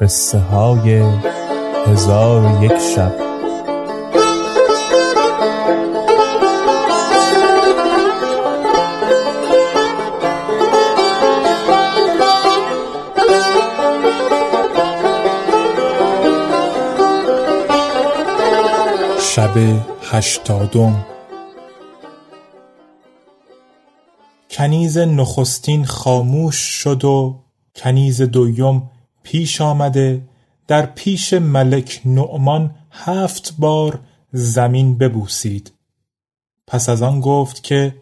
قصه های هزار و یک شب. شب هشتادم. کنیز نخستین خاموش شد و کنیز دویم پیش آمده در پیش ملک نعمان هفت بار زمین ببوسید. پس از آن گفت که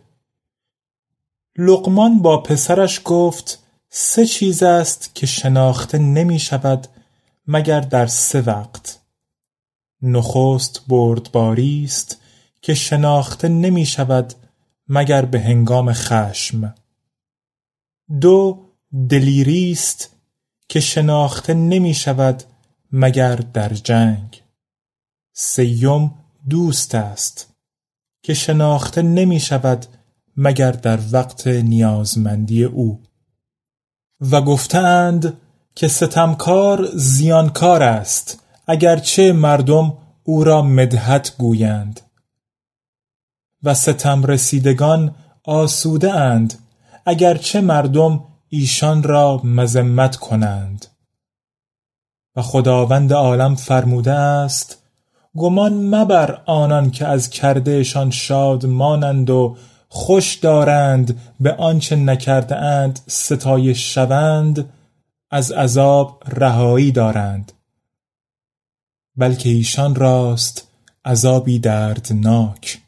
لقمان با پسرش گفت سه چیز است که شناخته نمی شود مگر در سه وقت. نخست بردباری است که شناخته نمی شود مگر به هنگام خشم. دو دلیری است که شناخته نمی شود مگر در جنگ. سیم دوست است که شناخته نمی شود مگر در وقت نیازمندی او. و گفتند که ستمکار زیانکار است اگرچه مردم او را مدحت گویند. و ستم رسیدگان آسوده اند اگرچه مردم ایشان را مذمت کنند. و خداوند عالم فرموده است گمان مبر آنان که از کردهشان شاد مانند و خوش دارند به آنچه نکرده اند ستایش شوند از عذاب رهایی دارند. بلکه ایشان راست عذابی دردناک.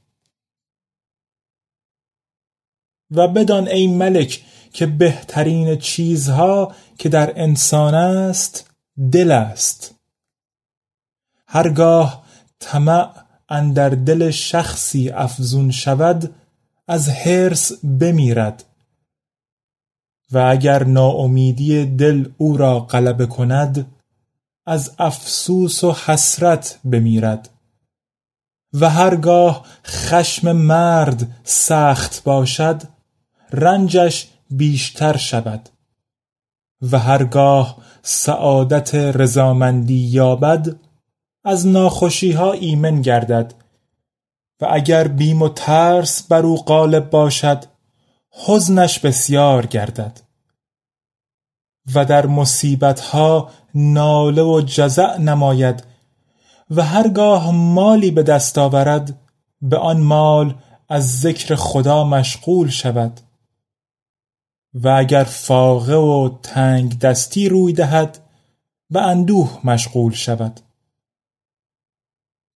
و بدان ای ملک که بهترین چیزها که در انسان است دل است. هرگاه طمع اندر دل شخصی افزون شود از حرص بمیرد. و اگر ناامیدی دل او را غلبه کند از افسوس و حسرت بمیرد. و هرگاه خشم مرد سخت باشد رنجش بیشتر شود و هرگاه سعادت رضامندی یابد از ها ایمن گردد و اگر بیم و ترس بر او غالب باشد حزنش بسیار گردد و در ها ناله و جزع نماید و هرگاه مالی به دست آورد به آن مال از ذکر خدا مشغول شود. و اگر فاقه و تنگ دستی روی دهد و اندوه مشغول شود.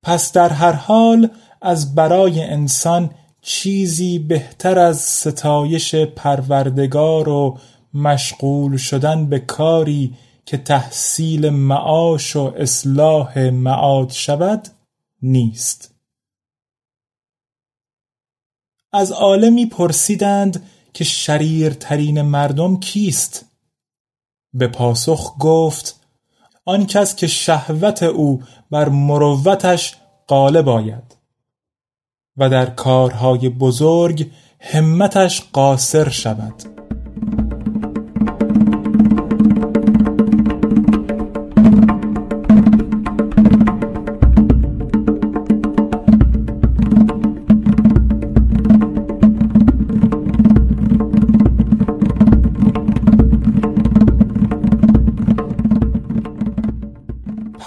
پس در هر حال از برای انسان چیزی بهتر از ستایش پروردگار و مشغول شدن به کاری که تحصیل معاش و اصلاح معاد شود نیست. از عالمی پرسیدند که شریرترین مردم کیست؟ به پاسخ گفت آن کس که شهوت او بر مروتش غالب آید و در کارهای بزرگ همتش قاصر شود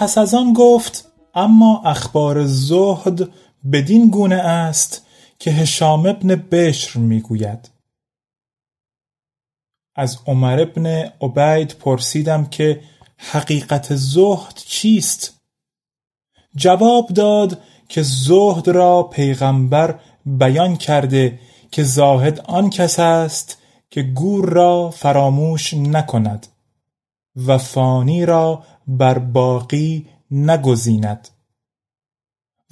پس از آن گفت اما اخبار زهد بدین گونه است که هشام ابن بشر می‌گوید. از عمر ابن عبید پرسیدم که حقیقت زهد چیست؟ جواب داد که زهد را پیغمبر بیان کرده که زاهد آن کس است که گور را فراموش نکند و فانی را بر باقی نگزیند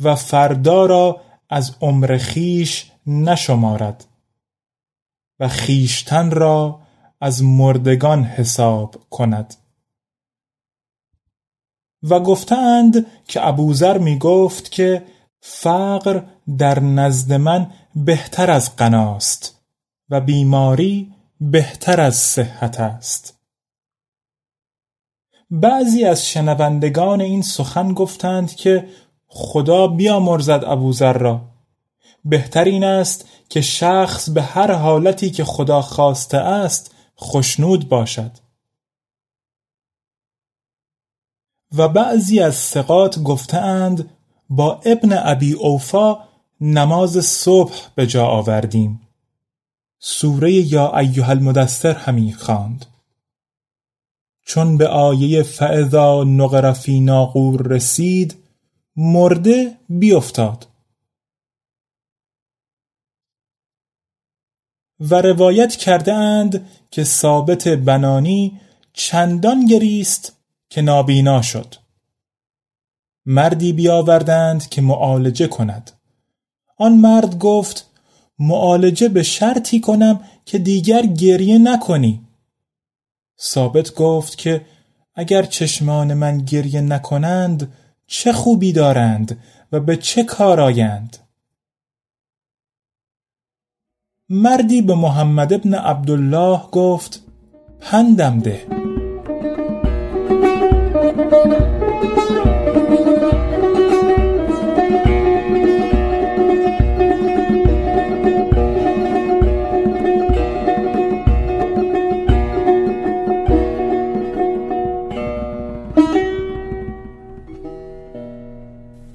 و فردا را از عمر خیش نشمارد و خیشتن را از مردگان حساب کند. و گفتند که ابوذر می گفت که فقر در نزد من بهتر از غناست و بیماری بهتر از صحت است. بعضی از شنوندگان این سخن گفتند که خدا بیامرزد ابوذر را. بهتر این است که شخص به هر حالتی که خدا خواسته است خشنود باشد. و بعضی از ثقات گفتند با ابن ابی اوفا نماز صبح به جا آوردیم. سوره یا ایها المدثر همی خواند. چون به آیه فعضا نقر فی ناقور رسید مرده بیفتاد. و روایت کرده اند که ثابت بنانی چندان گریست که نابینا شد. مردی بیاوردند که معالجه کند. آن مرد گفت معالجه به شرطی کنم که دیگر گریه نکنی. ثابت گفت که اگر چشمان من گریه نکنند چه خوبی دارند و به چه کار آیند؟ مردی به محمد ابن عبدالله گفت پندم ده.